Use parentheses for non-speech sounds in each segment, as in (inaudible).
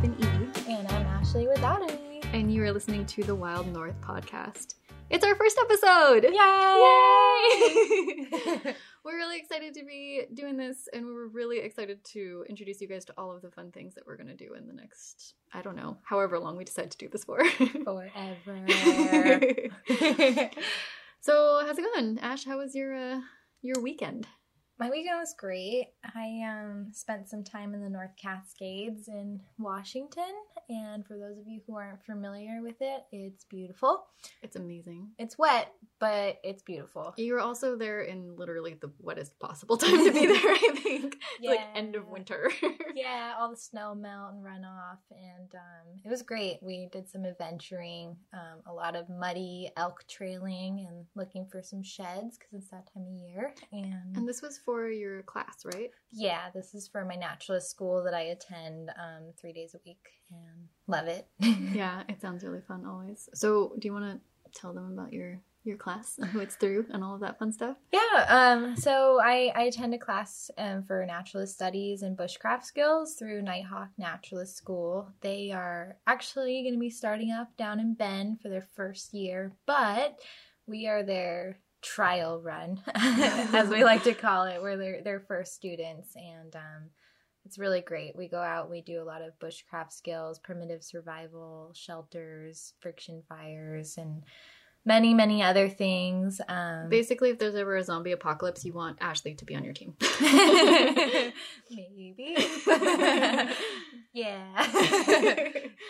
with an E. And I'm Ashley without an E. And you are listening to the Wild North podcast. It's our first episode! Yay! Yay! (laughs) we're really excited to be doing this, and we're really excited to introduce you guys to all of the fun things that we're going to do in the next, I don't know, however long we decide to do this for. (laughs) Forever. (laughs) so, how's it going, Ash? How was your uh, your weekend? My weekend was great. I um, spent some time in the North Cascades in Washington, and for those of you who aren't familiar with it, it's beautiful. It's amazing. It's wet, but it's beautiful. You were also there in literally the wettest possible time to be (laughs) there, I think. It's like end of winter. (laughs) yeah, all the snow melt and run off, and um, it was great. We did some adventuring, um, a lot of muddy elk trailing, and looking for some sheds because it's that time of year. And, and this was for your class, right? yeah, this is for my naturalist school that I attend um, three days a week, and love it. (laughs) Yeah, it sounds really fun always. So, do you want to tell them about your your class and (laughs) who it's through and all of that fun stuff? Yeah, um, so I, I attend a class um, for naturalist studies and bushcraft skills through Nighthawk Naturalist School. They are actually going to be starting up down in Bend for their first year, but we are their trial run, (laughs) as we like to call it. We're their, their first students, and um, it's really great. We go out, we do a lot of bushcraft skills, primitive survival, shelters, friction fires, and many, many other things. Um, Basically, if there's ever a zombie apocalypse, you want Ashley to be on your team. (laughs) (laughs) Maybe. (laughs) yeah.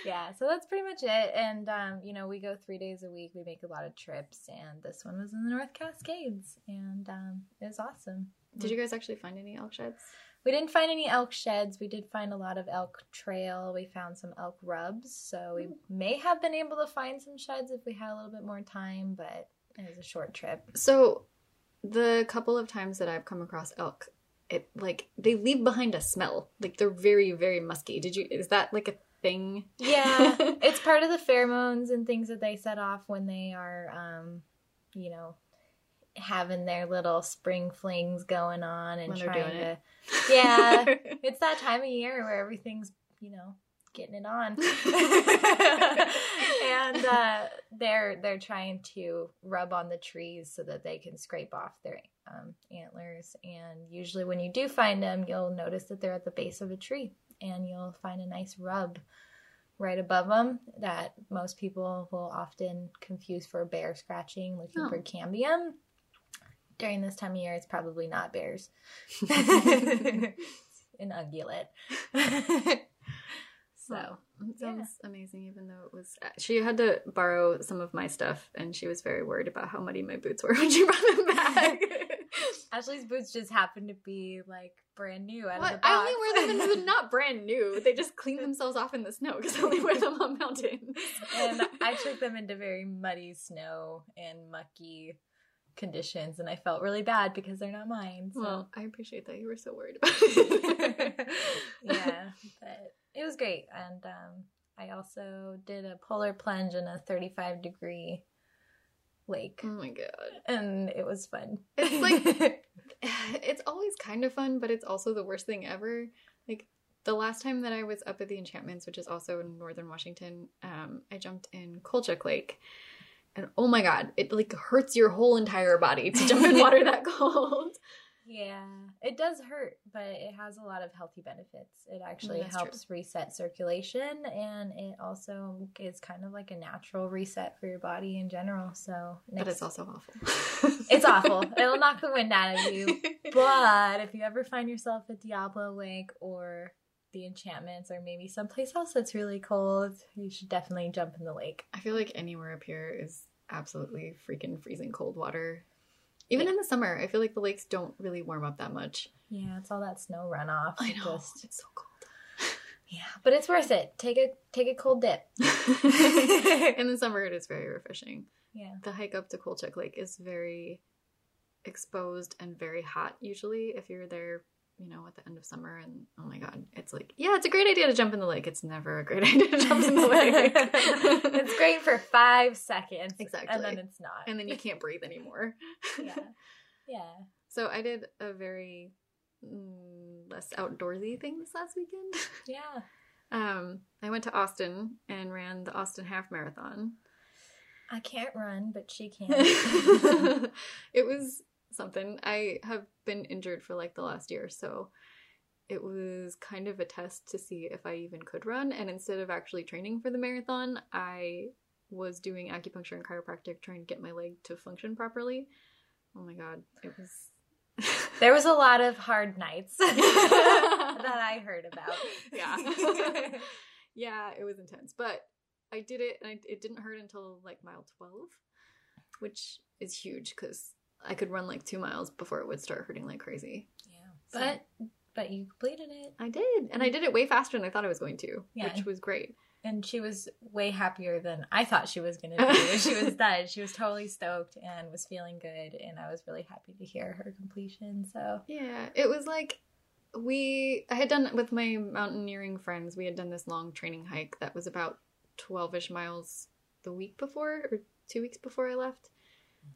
yeah, so that's pretty much it. And, um, you know, we go three days a week. We make a lot of trips. And this one was in the North Cascades. And um, it was awesome. Did you guys actually find any elk sheds? We didn't find any elk sheds. We did find a lot of elk trail. We found some elk rubs. So we may have been able to find some sheds if we had a little bit more time, but it was a short trip. So, the couple of times that I've come across elk, it like they leave behind a smell. Like they're very, very musky. Did you? Is that like a thing? Yeah, (laughs) it's part of the pheromones and things that they set off when they are, um, you know, having their little spring flings going on and When trying doing to. it. Yeah, (laughs) it's that time of year where everything's, you know, getting it on, (laughs) and uh, they're they're trying to rub on the trees so that they can scrape off their um, antlers. And usually, when you do find them, you'll notice that they're at the base of a tree, and you'll find a nice rub right above them that most people will often confuse for bear scratching, looking Oh. for cambium. During this time of year, it's probably not bears. (laughs) (laughs) An ungulate. (laughs) so, It sounds amazing, even though it was. uh, She had to borrow some of my stuff, and she was very worried about how muddy my boots were when she brought them back. Ashley's boots just happen to be like brand new out of the box. I only wear them in the not brand new. They just clean themselves off in the snow because I only wear them on mountains. and I took them into very muddy snow and mucky conditions, and I felt really bad because they're not mine. So. well, I appreciate that you were so worried about (laughs) it. yeah, but it was great. And um, I also did a polar plunge in a 35 degree lake, oh my god. and it was fun. It's like- (laughs) (sighs) It's always kind of fun, but it's also the worst thing ever. Like the last time that I was up at the Enchantments, which is also in northern Washington, um, I jumped in Colchuck Lake. And oh my god, it like hurts your whole entire body to jump in water that (laughs) cold. yeah, it does hurt, but it has a lot of healthy benefits. It actually that's helps reset circulation, and it also is kind of like a natural reset for your body in general. So, But it's also awful. (laughs) it's awful. It'll knock the wind out of you. (laughs) But if you ever find yourself at Diablo Lake or the enchantments or maybe someplace else that's really cold, you should definitely jump in the lake. I feel like anywhere up here is absolutely freaking freezing cold water. Even in the summer, I feel like the lakes don't really warm up that much. Yeah, it's all that snow runoff. I know. Just, It's so cold. (laughs) yeah, but it's worth it. Take a take a cold dip. (laughs) in the summer, it is very refreshing. Yeah. The hike up to Colchuck Lake is very exposed and very hot, usually, if you're there, you know, at the end of summer. And oh my god, it's like, yeah, it's a great idea to jump in the lake. It's never a great (laughs) idea to jump in the lake. (laughs) it's great for five seconds. Exactly. And then it's not. And then you can't breathe anymore. (laughs) yeah. Yeah. So I did a very mm, less outdoorsy thing this last weekend. Yeah. Um, I went to Austin and ran the Austin Half Marathon. I can't run, but she can. it was something. I have been injured for like the last year, so it was kind of a test to see if I even could run. And instead of actually training for the marathon, I was doing acupuncture and chiropractic trying to get my leg to function properly. Oh my god, it was. (laughs) there was a lot of hard nights (laughs) that I heard about. Yeah. (laughs) yeah, it was intense. But I did it and I, it didn't hurt until like mile 12, which is huge because I could run like two miles before it would start hurting like crazy. Yeah. So, but but you completed it. I did. And I did it way faster than I thought I was going to, Yeah. which was great. And she was way happier than I thought she was going to be when (laughs) she was done. She was totally stoked and was feeling good. And I was really happy to hear her completion. So, Yeah, it was like we I had done with my mountaineering friends. We had done this long training hike that was about 12ish miles the week before or 2 weeks before I left.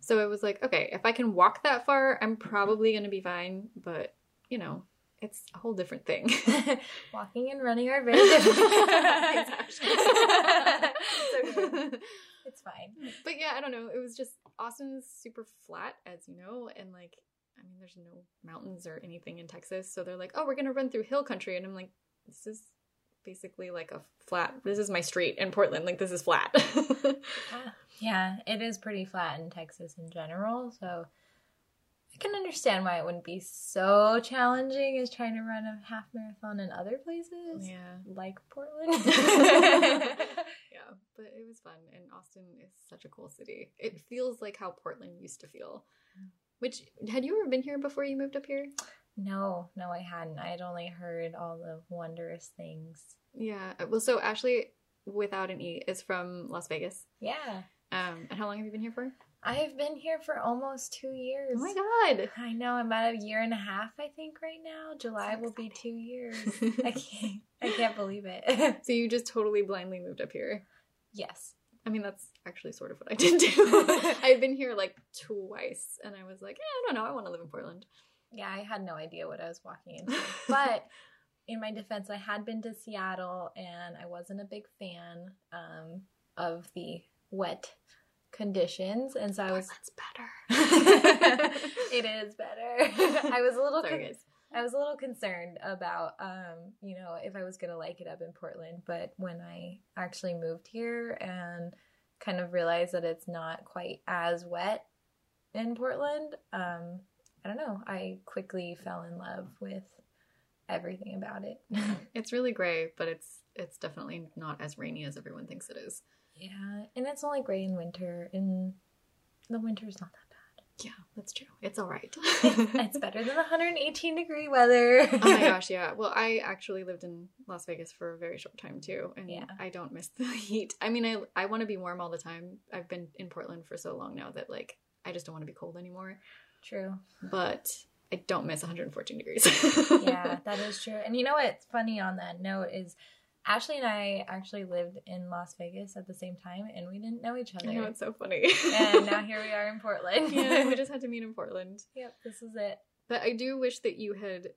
So it was like, okay, if I can walk that far, I'm probably going to be fine, but you know, it's a whole different thing. (laughs) walking and running are very different. (laughs) It's fine. but yeah, I don't know. It was just Austin's super flat, as you know, and like, I mean, there's no mountains or anything in Texas, so they're like, oh, we're gonna run through hill country, and I'm like, this is basically like a flat. This is my street in Portland. Like, this is flat. Yeah, (laughs) it is pretty flat in Texas in general. So, I can understand why it wouldn't be so challenging as trying to run a half marathon in other places. yeah, Like (laughs) Portland. yeah, but it was fun, and Austin is such a cool city. It feels like how Portland used to feel. Which had you ever been here before you moved up here? No, no, I hadn't. I had only heard all the wondrous things. Yeah. Well, so Ashley, without an E, is from Las Vegas. Yeah. Um, and how long have you been here for? I've been here for almost two years. Oh my god! I know. I'm at a year and a half, I think, right now. July so will be two years. (laughs) I can't. I can't believe it. so you just totally blindly moved up here. yes. I mean, that's actually sort of what I did too. (laughs) I've been here like twice, and I was like, eh, I don't know, I want to live in Portland. Yeah, I had no idea what I was walking into. But (laughs) in my defense, I had been to Seattle and I wasn't a big fan um, of the wet conditions. And so I was. Portland's better. (laughs) (laughs) it is better. (laughs) I was a little. Sorry, con- I was a little concerned about, um, you know, if I was gonna like it up in Portland. But when I actually moved here and kind of realized that it's not quite as wet in Portland, um, I don't know. I quickly fell in love with everything about it. It's really gray, but it's it's definitely not as rainy as everyone thinks it is. Yeah, and it's only gray in winter, and the winter is not that bad. Yeah, that's true. It's all right. it's better than the 118 degree weather. (laughs) oh my (laughs) gosh, yeah. Well, I actually lived in Las Vegas for a very short time too, and Yeah. I don't miss the (laughs) heat. I mean, I I want to be warm all the time. I've been in Portland for so long now that like I just don't want to be cold anymore. True. But I don't miss 114 degrees. yeah, that is true. And you know what's funny on that note is Ashley and I actually lived in Las Vegas at the same time and we didn't know each other. I know it's so funny. and now (laughs) here we are in Portland. yeah, we (laughs) just had to meet in Portland. Yep, this is it. But I do wish that you had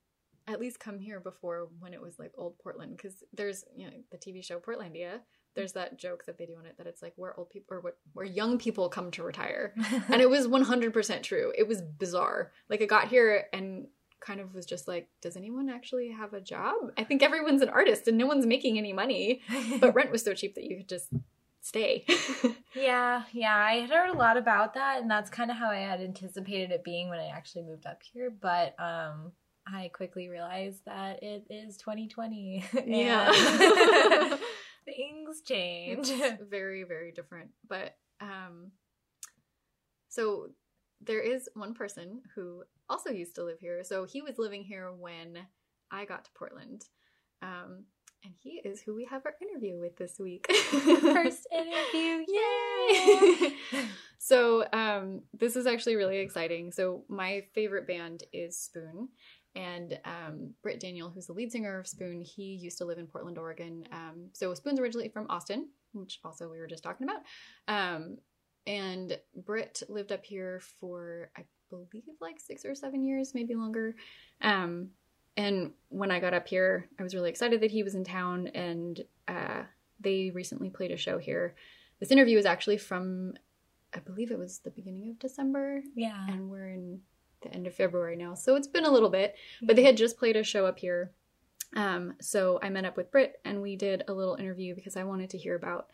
at least come here before when it was like old Portland because there's you know the TV show Portlandia. There's that joke that they do on it that it's like where old people or what where young people come to retire, (laughs) and it was 100% true. It was bizarre. Like I got here and kind of was just like, does anyone actually have a job? I think everyone's an artist and no one's making any money, (laughs) but rent was so cheap that you could just stay. (laughs) yeah, yeah, I had heard a lot about that and that's kind of how I had anticipated it being when I actually moved up here, but um I quickly realized that it is 2020. (laughs) yeah. things change. It's very, very different. But um so there is one person who also used to live here. So he was living here when I got to Portland. Um and he is who we have our interview with this week. (laughs) First (laughs) interview, Yay! (laughs) so um, this is actually really exciting. So my favorite band is Spoon, and um, Britt Daniel, who's the lead singer of Spoon, he used to live in Portland, Oregon. Um, so Spoon's originally from Austin, which also we were just talking about. Um, and Britt lived up here for I believe like six or seven years, maybe longer. Um, and when I got up here, I was really excited that he was in town, and uh, they recently played a show here. This interview is actually from, I believe it was the beginning of December, Yeah. and we're in the end of February now, so it's been a little bit. But they had just played a show up here, um, so I met up with Britt, and we did a little interview because I wanted to hear about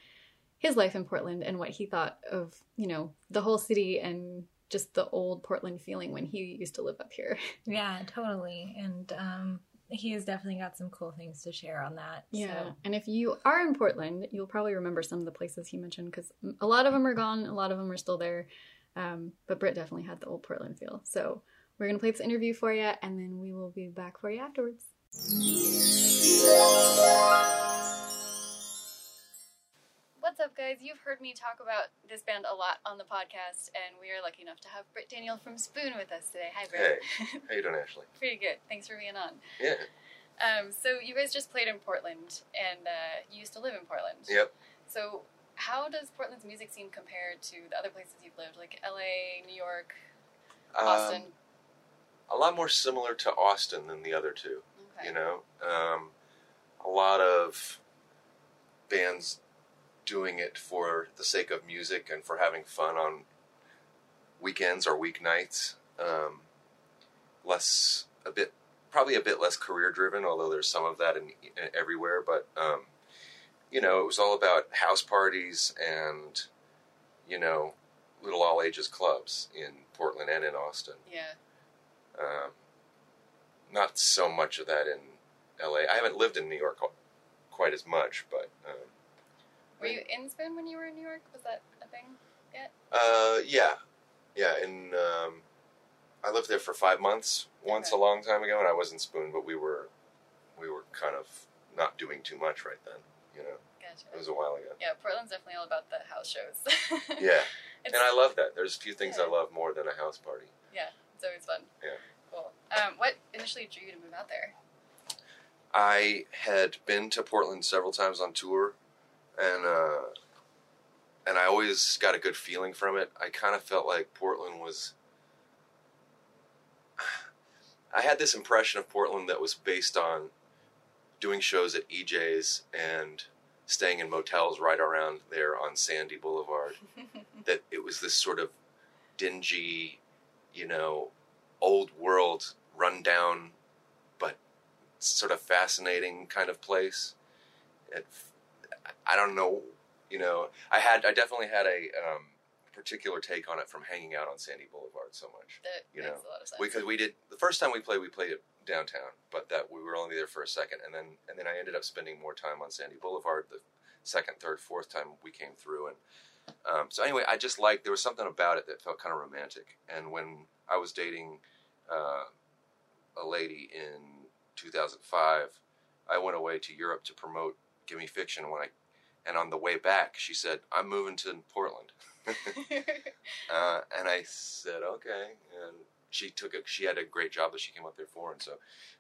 his life in Portland and what he thought of, you know, the whole city and just the old Portland feeling when he used to live up here. (laughs) Yeah, totally. And um, he has definitely got some cool things to share on that. So. And if you are in Portland, you'll probably remember some of the places he mentioned because a lot of them are gone, a lot of them are still there. Um, but Britt definitely had the old Portland feel. So we're going to play this interview for you and then we will be back for you afterwards. Guys? You've heard me talk about this band a lot on the podcast, and we are lucky enough to have Britt Daniel from Spoon with us today. Hi, Britt. Hey, (laughs) how you doing, Ashley? Pretty good. Thanks for being on. Yeah. Um, so you guys just played in Portland, and uh, you used to live in Portland. Yep. So how does Portland's music scene compare to the other places you've lived, like LA, New York, Austin? Um, a lot more similar to Austin than the other two. okay. You know, um, a lot of bands doing it for the sake of music and for having fun on weekends or weeknights. Um, less, a bit, probably a bit less career driven, although there's some of that in, in everywhere. But um, you know, it was all about house parties and you know, little all ages clubs in Portland and in Austin. Yeah. Um, not so much of that in LA. I haven't lived in New York quite as much, but um, Were you in Spoon when you were in New York? Was that a thing? Yet? Uh, yeah, yeah. And um, I lived there for five months once Okay. a long time ago, and I was in Spoon, but we were we were kind of not doing too much right then. You know, Gotcha. it was a while ago. Yeah, Portland's definitely all about the house shows. (laughs) Yeah, it's, and I love that. There's a few things I love more than a house party. Yeah, it's always fun. Yeah. Cool. Um, what initially drew you to move out there? I had been to Portland several times on tour, and uh, and I always got a good feeling from it. I kind of felt like Portland was. (sighs) I had this impression of Portland that was based on doing shows at EJ's and staying in motels right around there on Sandy Boulevard. (laughs) that it was this sort of dingy, you know, old world, rundown, but sort of fascinating kind of place. It, I don't know, you know, I had, I definitely had a um, particular take on it from hanging out on Sandy Boulevard so much that You makes know, a lot of sense. because we did the first time we played, we played it downtown, but that we were only there for a second, and then and then I ended up spending more time on Sandy Boulevard the second, third, fourth time we came through, and um, so anyway, I just liked there was something about it that felt kind of romantic, and when I was dating uh, a lady in 2005, I went away to Europe to promote Gimme Fiction when I. And on the way back, she said, "I'm moving to Portland," (laughs) uh, and I said, "Okay." And she took a she had a great job that she came up there for and so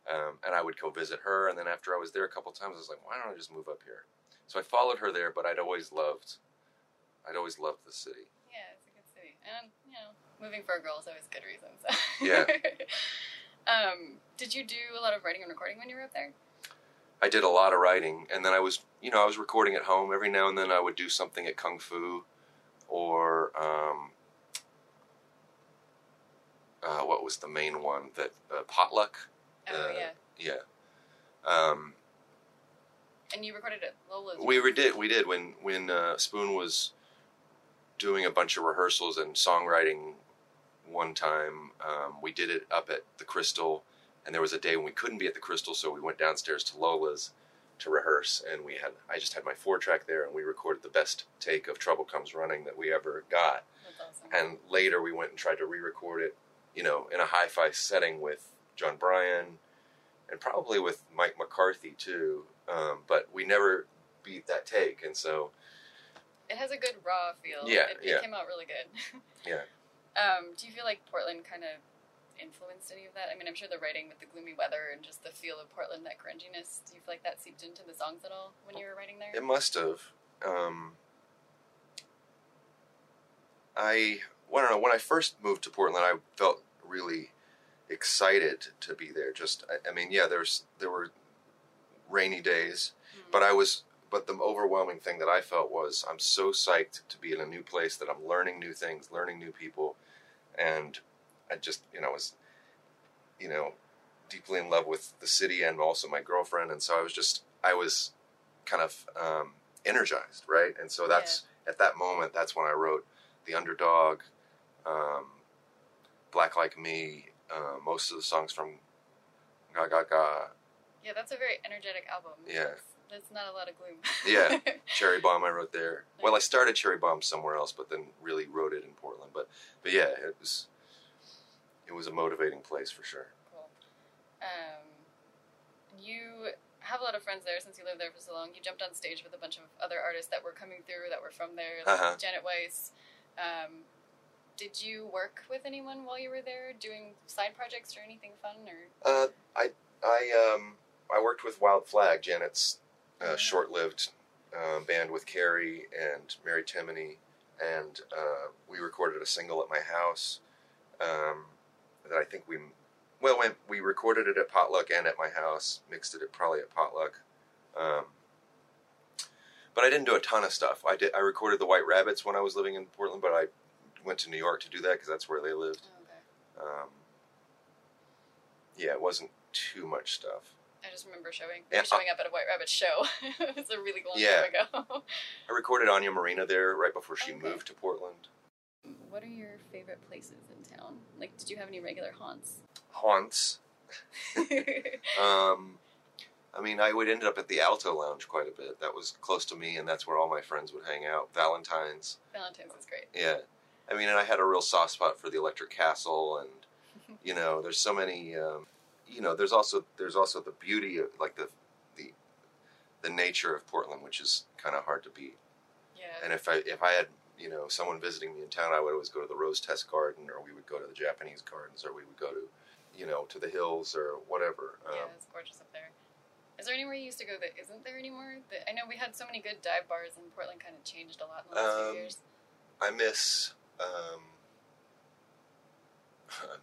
um, and I would go visit her and then after I was there a couple times I was like why don't I just move up here so I followed her there but I'd always loved I'd always loved the city yeah, it's a good city, and you know, moving for a girl is always good reason. So. Yeah. (laughs) um, did you do a lot of writing and recording when you were up there? I did a lot of writing and then I was you know I was recording at home every now and then I would do something at Kung Fu or um, uh, what was the main one that uh, potluck Oh Uh, yeah, yeah um, and you recorded at Lola's. We re- did. We did when when uh, Spoon was doing a bunch of rehearsals and songwriting. One time, um, we did it up at the Crystal, and there was a day when we couldn't be at the Crystal, so we went downstairs to Lola's to rehearse. And we had I just had my four track there, and we recorded the best take of "Trouble Comes Running" that we ever got. That's awesome. And later, we went and tried to re-record it, you know, in a hi-fi setting with John Bryan, and probably with Mike McCarthy too. Um, but we never beat that take, and so It has a good raw feel. Yeah, it, it yeah. came out really good. (laughs) Yeah. Um, do you feel like Portland kind of influenced any of that? I mean, I'm sure the writing with the gloomy weather and just the feel of Portland, that grunginess. Do you feel like that seeped into the songs at all when you were writing there? it must have. Um, I, well, I don't know. When I first moved to Portland, I felt really excited to be there. Just, I, I mean, yeah, there's there were rainy days, Mm. but I was. But the overwhelming thing that I felt was I'm so psyched to be in a new place that I'm learning new things, learning new people, and I just you know was, you know, deeply in love with the city and also my girlfriend, and so I was just I was kind of um, energized, right? And so that's at that moment that's when I wrote the underdog, um, Black Like Me, uh, most of the songs from Ga Ga Ga, Yeah, that's a very energetic album. Yeah. That's, that's not a lot of gloom. Yeah. (laughs) Cherry Bomb I wrote there. Well, I started Cherry Bomb somewhere else, but then really wrote it in Portland. But but yeah, it was it was a motivating place for sure. cool. Um, you have a lot of friends there since you lived there for so long. You jumped on stage with a bunch of other artists that were coming through that were from there, like Uh-huh. Janet Weiss. Um, did you work with anyone while you were there, doing side projects or anything fun? Or Uh, I I um I worked with Wild Flag, Janet's uh, short-lived uh, band with Carrie and Mary Timony, and uh, we recorded a single at my house um, that I think we well when we recorded it at Potluck and at my house, mixed it at probably at Potluck. Um, but I didn't do a ton of stuff. I did. I recorded the White Rabbits when I was living in Portland, but I went to New York to do that because that's where they lived. okay. Um, yeah, it wasn't too much stuff. I just remember showing Yeah, showing up at a White Rabbit show. (laughs) it was a really long Yeah. time ago. (laughs) I recorded Anya Marina there right before she Okay. moved to Portland. what are your favorite places in town? Like, did you have any regular haunts? Haunts. (laughs) Um, I mean, I would end up at the Aalto Lounge quite a bit. That was close to me, and that's where all my friends would hang out. Valentine's. Valentine's is great. Yeah. I mean, and I had a real soft spot for the Electric Castle, and you know, there's so many. Um, you know, there's also there's also the beauty of like the the the nature of Portland, which is kind of hard to beat. Yeah. And if I if I had you know someone visiting me in town, I would always go to the Rose Test Garden, or we would go to the Japanese gardens, or we would go to you know to the hills or whatever. Um, yeah, it's gorgeous up there. Is there anywhere you used to go that isn't there anymore? That I know we had so many good dive bars, and Portland kind of changed a lot in the last Um, few years. I miss um,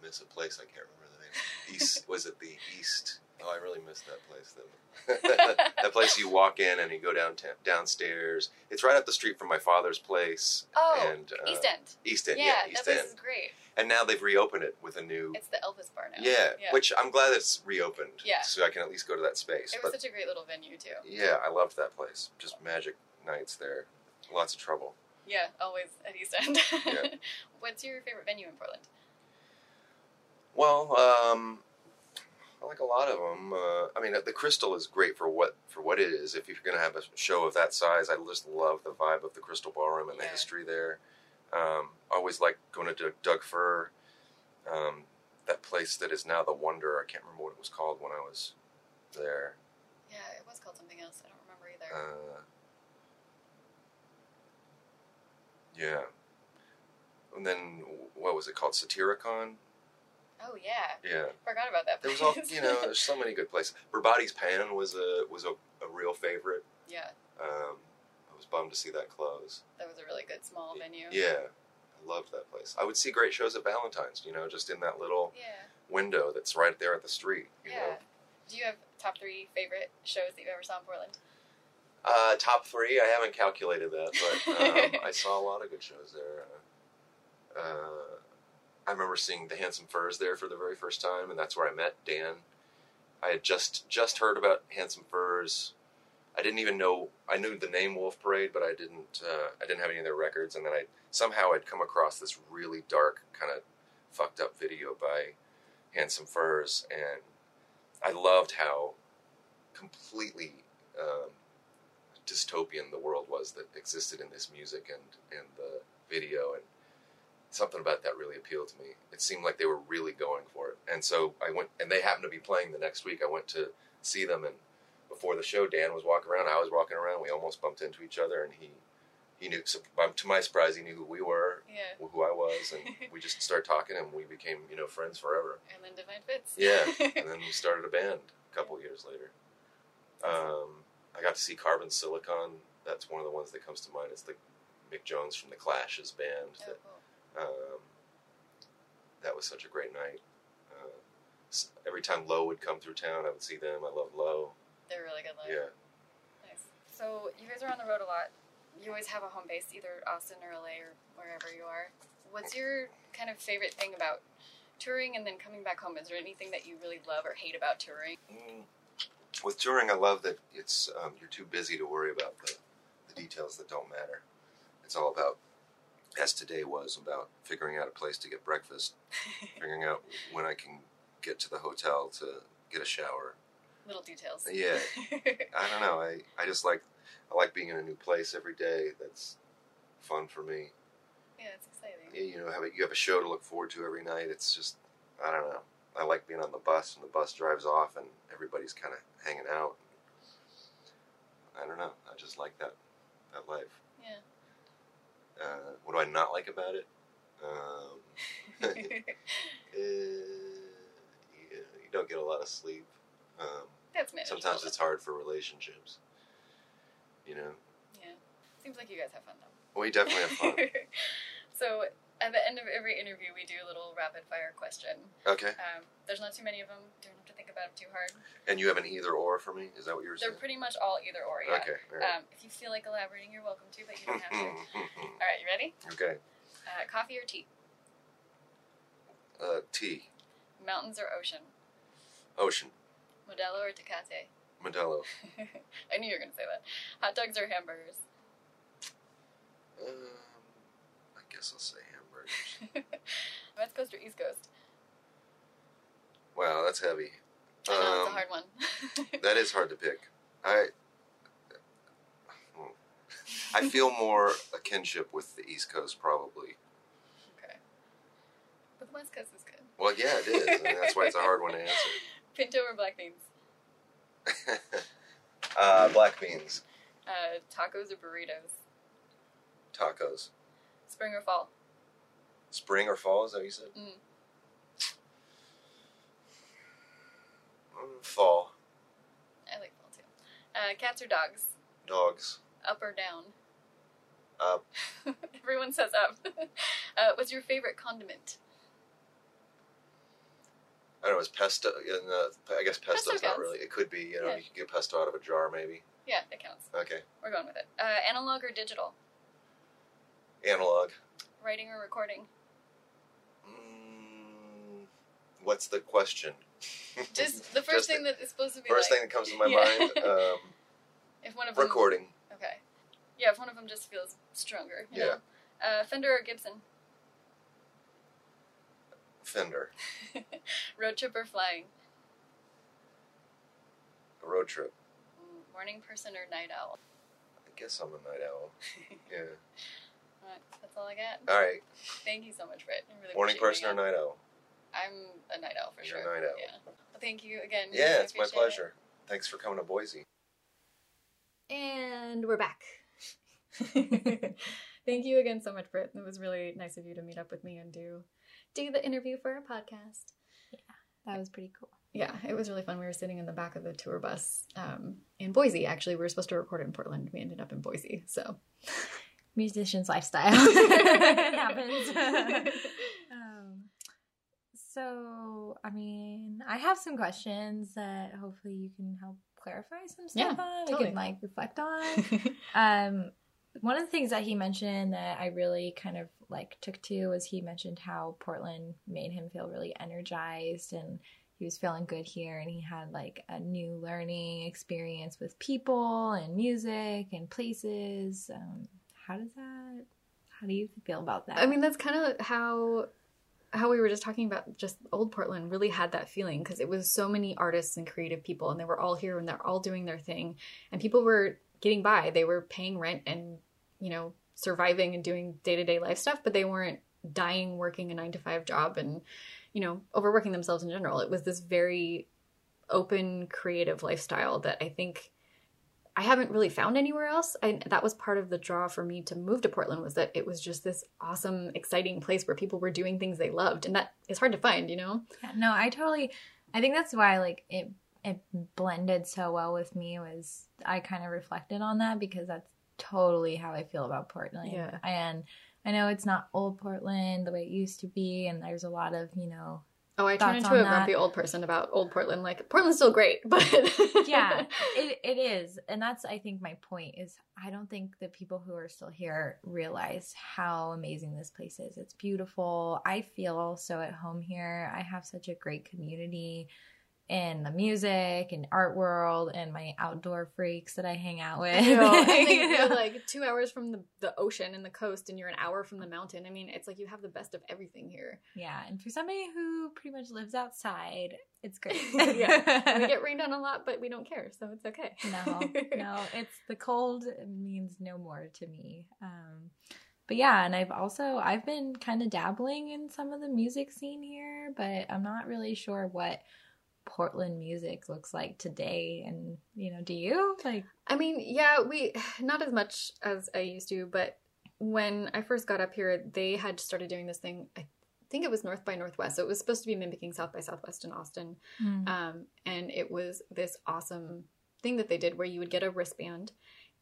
Miss a place I can't remember the name. East (laughs) was it the East? Oh, I really miss that place. The, (laughs) that place you walk in and you go down downstairs. It's right up the street from my father's place. Oh, and uh, East End. East End, yeah, yeah, that East place End. is great. And now they've reopened it with a new. It's the Elvis Bar now. Yeah, yeah. which I'm glad it's reopened. Yeah. So I can at least go to that space. it was But such a great little venue too. yeah, I loved that place. Just magic nights there. Lots of trouble. Yeah, always at East End. Yeah. (laughs) What's your favorite venue in Portland? Well, um, I like a lot of them. Uh, I mean, the Crystal is great for what for what it is. If you're going to have a show of that size, I just love the vibe of the Crystal Ballroom and the history there. Um, I always like going to Doug, Doug Fir, um, that place that is now the Wonder. I can't remember what it was called when I was there. Yeah, it was called something else. I don't remember either. Uh, yeah. And then what was it called? Satiricon. Oh yeah, Yeah. forgot about that. There was all you know. There's so many good places. Berbati's Pan was a was a, a real favorite. yeah, Um, I was bummed to see that close. that was a really good small venue. Yeah, I loved that place. I would see great shows at Valentine's. You know, just in that little Yeah. window that's right there at the street. You Yeah. know, Do you have top three favorite shows that you ever saw in Portland? uh, top three. I haven't calculated that, but (laughs) um, I saw a lot of good shows there. Uh, uh, I remember seeing the Handsome Furs there for the very first time, and that's where I met Dan. I had just just heard about Handsome Furs. I didn't even know I knew the name Wolf Parade, but I didn't uh, I didn't have any of their records. And then I somehow I'd come across this really dark kind of fucked up video by Handsome Furs, and I loved how completely um, dystopian the world was that existed in this music and and the video and something about that really appealed to me. It seemed like they were really going for it, and so I went. And they happened to be playing the next week. I went to see them, and before the show, Dan was walking around. I was walking around. We almost bumped into each other, and he he knew. So, to my surprise, he knew who we were, Yeah. who I was, and (laughs) we just started talking, and we became you know friends forever. And then Divine Fits. Yeah, (laughs) and then we started a band a couple years later. Um, I got to see Carbon Silicon. That's one of the ones that comes to mind. It's the Mick Jones from the Clash's band. oh, That cool. Um, that was such a great night. Uh, every time Low would come through town, I would see them. I love Low. They're really good live. Yeah. Nice. So you guys are on the road a lot. You always have a home base, either Austin or LA or wherever you are. What's your kind of favorite thing about touring and then coming back home? Is there anything that you really love or hate about touring? Mm. With touring, I love that it's um, you're too busy to worry about the, the details that don't matter. It's all about, as today was, about figuring out a place to get breakfast, (laughs) figuring out when I can get to the hotel to get a shower. Little details. Yeah, (laughs) I don't know. I, I just like I like being in a new place every day. That's fun for me. yeah, it's exciting. You you know, have a, you have a show to look forward to every night. It's just I don't know. I like being on the bus and the bus drives off and everybody's kind of hanging out. I don't know. I just like that that life. Uh, what do I not like about it? Um, (laughs) uh, you, you don't get a lot of sleep. Um, That's manageable. sometimes it's hard for relationships. You know, Yeah. Seems like you guys have fun though. we definitely have fun. (laughs) so at the end of every interview, we do a little rapid fire question. Okay, Um, there's not too many of them. Don't have to think about them too hard. and you have an either or for me. Is that what you were saying? They're pretty much all either or. Yeah. Okay. right. Um, if you feel like elaborating, you're welcome to, but you don't have to. (laughs) all right, you ready? okay. Uh, coffee or tea? Uh, tea, Mountains or ocean? ocean, Modelo or Tecate? Modelo. (laughs) I knew you were going to say that. Hot dogs or hamburgers? Um, I guess I'll say hamburgers. (laughs) West Coast or East Coast? wow, that's heavy. I know, it's a Um, hard one. (laughs) That is hard to pick. I hmm. I feel (laughs) more a kinship with the East Coast, probably. okay. But the West Coast is good. Well, yeah, it is. and that's why it's a hard one to answer. (laughs) Pinto or black beans? uh, black beans, Uh, tacos or burritos? tacos, Spring or fall? spring or fall? Is that what you said? Mm. Mm, fall, I like fall too. Uh, cats or dogs? dogs, Up or down? Up. (laughs) Everyone says up. (laughs) uh, what's your favorite condiment? I don't know. Is pesto? In the, I guess pesto's Pesto not really. It could be. You know, Yeah. you can get pesto out of a jar, maybe. Yeah, that counts. Okay. We're going with it. Uh, analog or digital? Analog. Writing or recording? Mm, what's the question? (laughs) Just the first Just thing that is supposed to be First like, thing that comes to my Yeah. mind. (laughs) Um, if one of them. recording. Okay. Yeah, if one of them just feels stronger. Yeah. Know? Uh, Fender or Gibson? Fender. (laughs) Road trip or flying? A road trip. Morning person or night owl? I guess I'm a night owl. Yeah. Alright, that's all I got. All right. Thank you so much, Britt. I really Morning person or night owl? I'm a night owl for You're a sure. night owl. Yeah. Well, thank you again. Yeah, Really it's my appreciate it. pleasure. Thanks for coming to Boise. And we're back. (laughs) Thank you again so much, Britt. It was really nice of you to meet up with me and do do the interview for our podcast. Yeah, that was pretty cool. Yeah, it was really fun. We were sitting in the back of the tour bus um, in Boise. Actually, we were supposed to record it in Portland. We ended up in Boise. So (laughs) Musician's lifestyle. (laughs) it happens. So, I mean, I have some questions that hopefully you can help clarify some stuff Yeah, on. We can like reflect on. (laughs) um, one of the things that he mentioned that I really kind of like took to was he mentioned how Portland made him feel really energized and he was feeling good here and he had like a new learning experience with people and music and places. Um, how does that? How do you feel about that? I mean, that's kind of how how we were just talking about. Just old Portland really had that feeling because it was so many artists and creative people, and they were all here and they're all doing their thing, and people were getting by. They were paying rent and you know surviving and doing day to day life stuff, but they weren't dying working a nine to five job and you know overworking themselves in general. It was this very open, creative lifestyle that I think. I haven't really found anywhere else. And that was part of the draw for me to move to Portland was that it was just this awesome, exciting place where people were doing things they loved, and that is hard to find, you know. Yeah, no, I totally. I think that's why like it it blended so well with me was I kind of reflected on that because that's totally how I feel about Portland. Yeah. And I know it's not old Portland the way it used to be, and there's a lot of you know Oh, I turn into a grumpy old person about old Portland. Like Portland's still great, (laughs) but yeah it, it is and that's i think my point is i don't think the people who are still here realize how amazing this place is. It's beautiful. I feel so at home here. I have such a great community in the music and art world and my outdoor freaks that i hang out (laughs) with and then You you're (laughs) like two hours from the, the ocean and the coast, and you're an hour from the mountain. I mean, it's like you have the best of everything here. yeah and for somebody who pretty much lives outside it's great (laughs) yeah, we get rained on a lot, but we don't care, so it's okay. no no it's the cold means no more to me um but yeah and i've also i've been kind of dabbling in some of the music scene here but i'm not really sure what portland music looks like today and you know do you like I mean, yeah, we (sighs) not as much as I used to, but when I first got up here, they had started doing this thing. I think it was North by Northwest, so it was supposed to be mimicking South by Southwest in Austin. Um, and it was this awesome thing that they did where you would get a wristband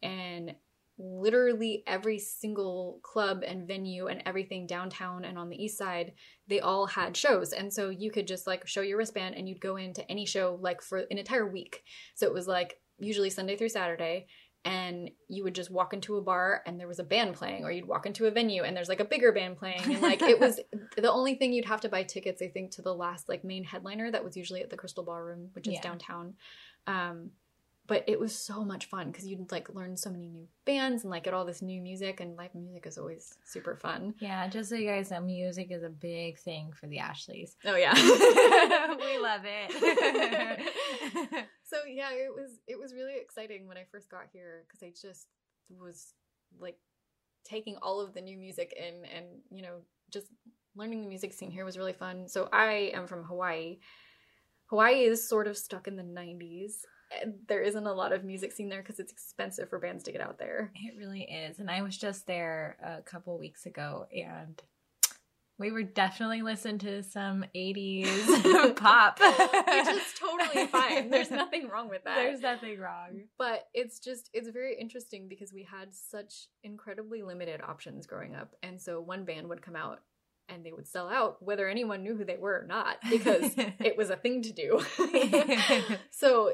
and literally every single club and venue and everything downtown and on the east side they all had shows. And so you could just like show your wristband and you'd go into any show like for an entire week. So it was like usually sunday through saturday and you would just walk into a bar and there was a band playing or you'd walk into a venue and there's like a bigger band playing. And like it was (laughs) the only thing you'd have to buy tickets i think to the last like main headliner that was usually at the crystal ballroom which is Yeah. downtown. Um but it was so much fun because you'd like learn so many new bands and like get all this new music and live music is always super fun. Yeah just so you guys know music is a big thing for the ashleys. Oh yeah. (laughs) We love it. So yeah it was it was really exciting when i first got here because i just was like taking all of the new music in and you know just learning the music scene here was really fun. So i am from hawaii. Hawaii is sort of stuck in the 90s and there isn't a lot of music scene there because it's expensive for bands to get out there It really is. And I was just there a couple weeks ago and we were definitely listening to some 80s (laughs) pop. which is totally (laughs) fine there's nothing wrong with that There's nothing wrong. but it's just it's very interesting because we had such incredibly limited options growing up and so one band would come out and they would sell out whether anyone knew who they were or not because (laughs) it was a thing to do so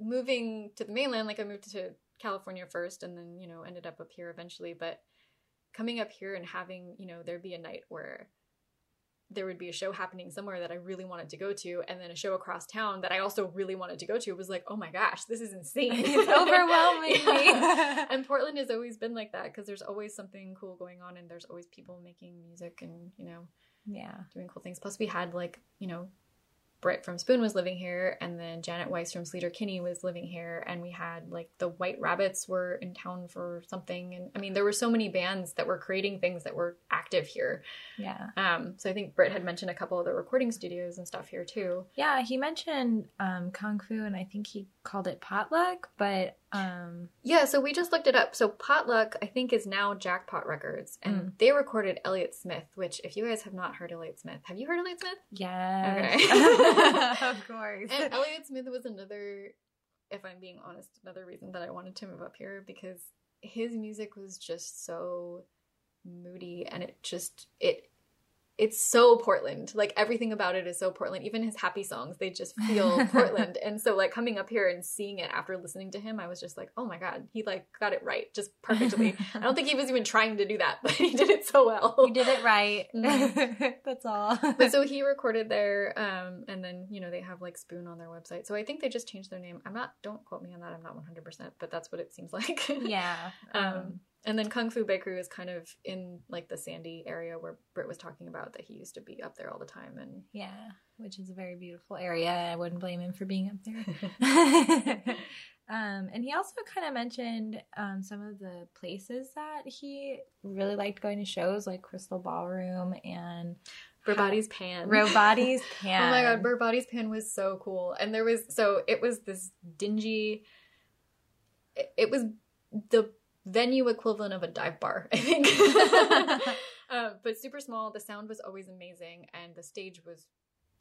moving to the mainland like i moved to california first and then you know ended up up here eventually but coming up here and having you know there be a night where there would be a show happening somewhere that I really wanted to go to, and then a show across town that I also really wanted to go to. It was like, oh my gosh, this is insane! (laughs) It's overwhelming (laughs) Yeah. (laughs) And Portland has always been like that because there's always something cool going on, and there's always people making music and you know yeah. doing cool things. Plus, we had like you know. Britt from Spoon was living here, and then Janet Weiss from Sleater Kinney was living here, and we had like the White Rabbits were in town for something, and I mean there were so many bands that were creating things that were active here. Yeah. Um, so I think Britt had mentioned a couple of the recording studios and stuff here too. Yeah, he mentioned um, Kung Fu and I think he called it potluck, but um, Yeah, so we just looked it up. So Potluck, I think, is now Jackpot Records, and Mm. they recorded Elliott Smith. Which, if you guys have not heard Elliott Smith, have you heard Elliott Smith? yes. (laughs) of course. And Elliott Smith was another, if I'm being honest, another reason that I wanted to move up here because his music was just so moody, and it just it. It's so Portland. Like everything about it is so Portland. Even his happy songs, they just feel (laughs) Portland. And so like coming up here and seeing it after listening to him, I was just like, "Oh my god, he like got it right just perfectly." I don't think he was even trying to do that, (laughs) but he did it so well. you did it right. (laughs) Mhm. That's all. but so he recorded there um and then you know they have like spoon on their website so i think they just changed their name i'm not don't quote me on that i'm not 100% but that's what it seems like yeah. um and then kung fu bakery is kind of in like the sandy area where britt was talking about that he used to be up there all the time and Yeah, which is a very beautiful area. I wouldn't blame him for being up there. (laughs) um, and he also kind of mentioned um, some of the places that he really liked going to shows, like Crystal Ballroom and Berbati's pan Roboti's (laughs) Pan. oh my god Berbati's pan was so cool and there was so it was this dingy it, it was the venue equivalent of a dive bar i think um, (laughs) (laughs) but super small. The sound was always amazing, and the stage was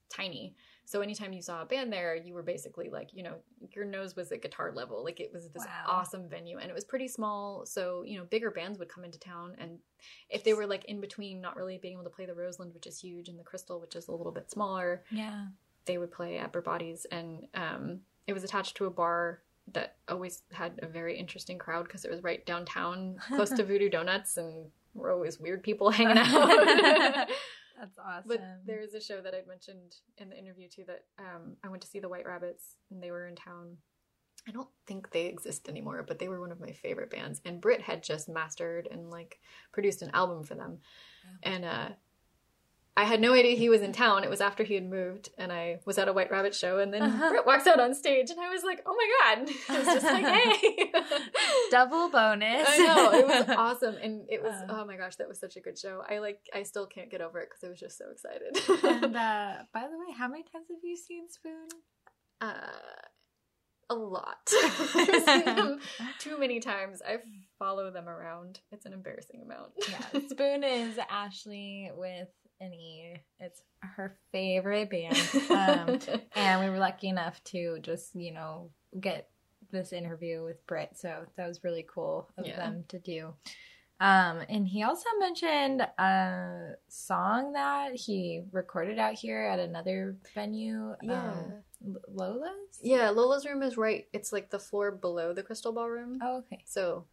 tiny. So anytime you saw a band there, you were basically like, you know, your nose was at guitar level. Like it was this Wow. awesome venue and it was pretty small. So, you know, bigger bands would come into town and if they were like in between not really being able to play the Roseland, which is huge, and the Crystal, which is a little bit smaller, Yeah. they would play at Bodies and um it was attached to a bar that always had a very interesting crowd because it was right downtown (laughs) close to Voodoo Donuts and we're always weird people (laughs) hanging (laughs) out. That's awesome. But there is a show that I'd mentioned in the interview too that um, I went to see the White Rabbits and they were in town. I don't think they exist anymore, but they were one of my favorite bands. And Britt had just mastered and like produced an album for them. And uh, I had no idea he was in town. It was after he had moved, and I was at a White Rabbit show, and then Uh-huh. Britt walks out on stage, and I was like, "Oh my god!" (laughs) It was just like, (laughs) "Hey." Double bonus. I know it was awesome, and it was Uh. oh my gosh, that was such a good show. I like I still can't get over it because I was just so excited. and (laughs) uh, by the way, how many times have you seen Spoon? uh, a lot. I've seen them too many times. I follow them around. It's an embarrassing amount. yeah, Spoon is Ashley with an E. It's her favorite band. Um, (laughs) and we were lucky enough to just, you know, get this interview with Britt. So that was really cool of Yeah. them to do. Um, and he also mentioned a song that he recorded out here at another venue. yeah. Um, L- Lola's? Yeah, Lola's room is right. It's like the floor below the crystal ballroom. Oh, okay. So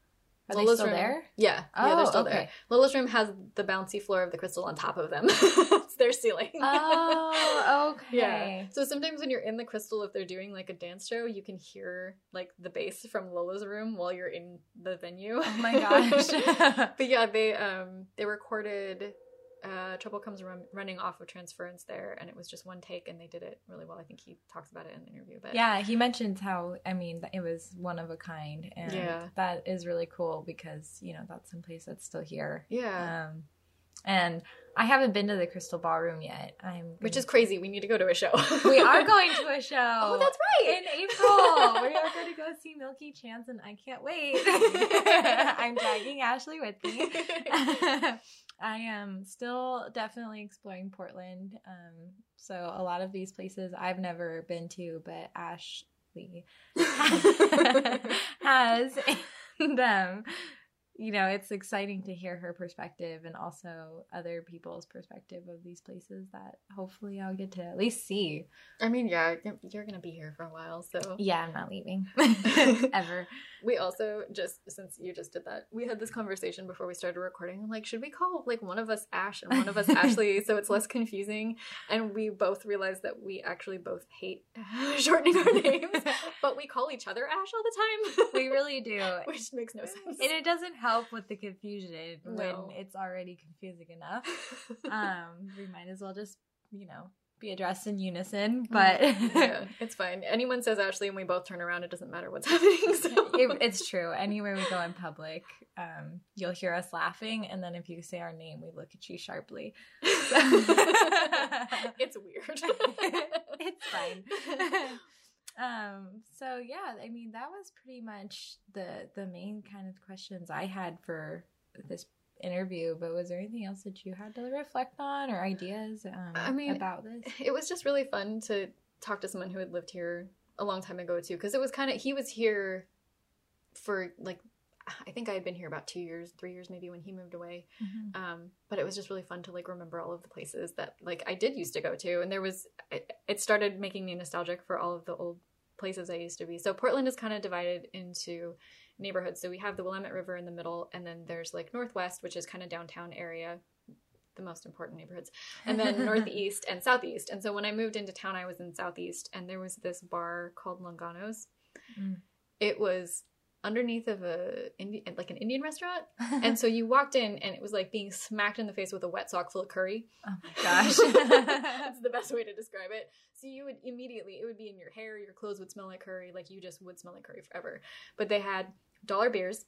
Are Lola's they still room- there? Yeah, yeah, Oh, they're still okay. there. Lola's room has the bouncy floor of the crystal on top of them. (laughs) it's their ceiling. Oh, (laughs) okay. Yeah. So sometimes when you're in the crystal, if they're doing like a dance show, you can hear like the bass from Lola's room while you're in the venue. Oh my gosh. (laughs) but yeah, they um they recorded uh Trouble Comes Run- Running off of Transference there, and it was just one take, and they did it really well. I think he talks about it in the interview. But Yeah, he mentions how I mean it was one of a kind, and Yeah. that is really cool because you know that's someplace that's still here. yeah, Um, and I haven't been to the Crystal Ballroom yet. I'm which is crazy. We need to go to a show. (laughs) we are going to a (laughs) show. Oh, that's right. in April. (laughs) we are going to go see Milky Chance, and I can't wait. I'm dragging Ashley with me. I am still definitely exploring Portland. Um, so a lot of these places I've never been to, but Ashley (laughs) has, and um, you know, it's exciting to hear her perspective and also other people's perspective of these places that hopefully I'll get to at least see. I mean, yeah, you're- you're gonna be here for a while, so Yeah, I'm not leaving (laughs) (laughs) ever. We also just since you just did that, we had this conversation before we started recording. Like, should we call like one of us Ash and one of us (laughs) Ashley so it's less confusing? And we both realized that we actually both hate (laughs) shortening our names, (laughs) but we call each other Ash all the time. We really do. which makes no sense. And it doesn't help with the confusion No. when it's already confusing enough. Um, we might as well just, you know, be addressed in unison. But yeah, it's fine. Anyone says Ashley and we both turn around, it doesn't matter what's (laughs) happening. So (laughs) it, it's true. Anywhere we go in public, um, you'll hear us laughing, and then if you say our name, we look at you sharply. (laughs) it's weird. it's fine. um so yeah i mean that was pretty much the the main kind of questions i had for this interview but was there anything else that you had to reflect on or ideas um, I mean, about this? it was just really fun to talk to someone who had lived here a long time ago too because it was kind of he was here for like i think i had been here about two years three years maybe when he moved away. Mhm. um but it was just really fun to like remember all of the places that like i did used to go to and there was it, it started making me nostalgic for all of the old places i used to be. So portland is kind of divided into neighborhoods so we have the willamette river in the middle and then there's like northwest which is kind of downtown area the most important neighborhoods and then (laughs) northeast and southeast. And so when I moved into town, I was in southeast, and there was this bar called Langano's. Mm. It was underneath of a Indi- like an Indian restaurant, (laughs) and so you walked in, and it was like being smacked in the face with a wet sock full of curry. oh my gosh (laughs) That's the best way to describe it. So you would immediately, it would be in your hair, your clothes would smell like curry, like you just would smell like curry forever. But they had dollar beers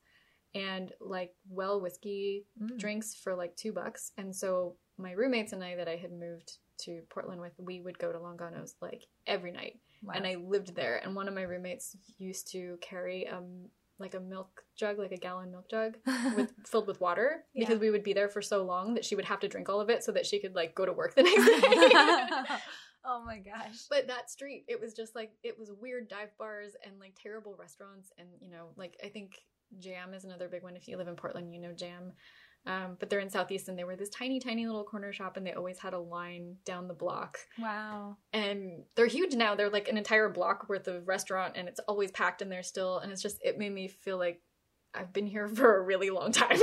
and like well whiskey Mm. drinks for like two bucks. And so my roommates and I that I had moved to Portland with, we would go to Langano's like every night. Wow. And I lived there. And one of my roommates used to carry um like a milk jug, like a gallon milk jug (laughs) with filled with water Yeah. because we would be there for so long that she would have to drink all of it so that she could like go to work the next day. (laughs) (laughs) oh my gosh. But that street, it was just like it was weird dive bars and like terrible restaurants, and you know, like I think Jam is another big one. If you live in Portland, you know Jam. Um, but they're in Southeast and they were this tiny, tiny little corner shop and they always had a line down the block. Wow. And they're huge now. They're like an entire block worth of restaurant and it's always packed in there still. And it's just, it made me feel like I've been here (laughs) for a really long time.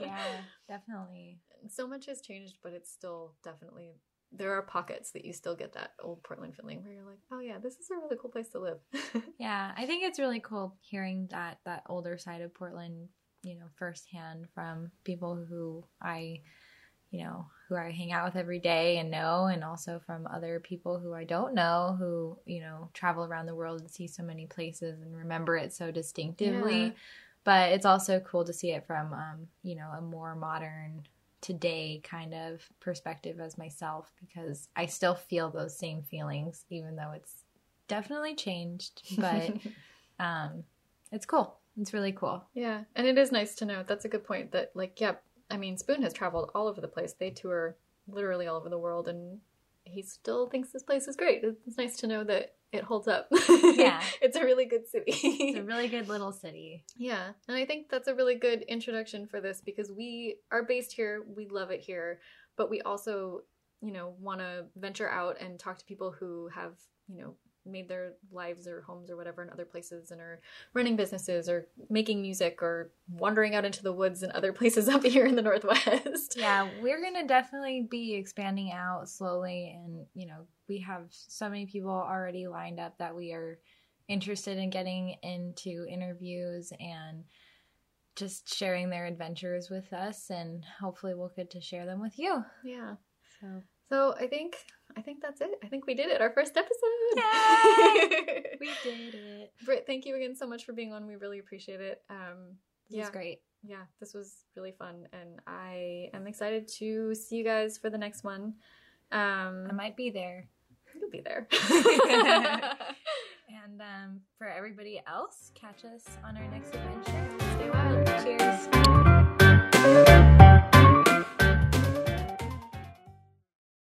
yeah, definitely. So much has changed, but it's still definitely, there are pockets that you still get that old Portland feeling where you're like, oh yeah, this is a really cool place to live. (laughs) yeah, I think it's really cool hearing that, that older side of Portland you know, firsthand from people who I, you know, who I hang out with every day and know, and also from other people who I don't know who, you know, travel around the world and see so many places and remember it so distinctively. Yeah. But it's also cool to see it from, um, you know, a more modern, today kind of perspective as myself because I still feel those same feelings, even though it's definitely changed. But (laughs) um, it's cool. It's really cool. Yeah. And it is nice to know. That's a good point that, like, yeah, I mean, Spoon has traveled all over the place. They tour literally all over the world, and he still thinks this place is great. It's nice to know that it holds up. (laughs) Yeah. it's a really good city. it's a really good little city. Yeah. And I think that's a really good introduction for this because we are based here. We love it here. But we also, you know, want to venture out and talk to people who have, you know, made their lives or homes or whatever in other places and are running businesses or making music or wandering out into the woods and other (laughs) places up here in the northwest. Yeah, we're to definitely be expanding out slowly and, you know, we have so many people already lined up that we are interested in getting into interviews and just sharing their adventures with us and hopefully we'll get to share them with you. Yeah. So so I think I think that's it. I think we did it. Our first episode. Yay! (laughs) we did it. Britt, thank you again so much for being on. We really appreciate it. Um, yeah, was great. Yeah, this was really fun, and I am excited to see you guys for the next one. Um, I might be there. You'll be there. (laughs) (laughs) and um, for everybody else, catch us on our next adventure. Stay wild.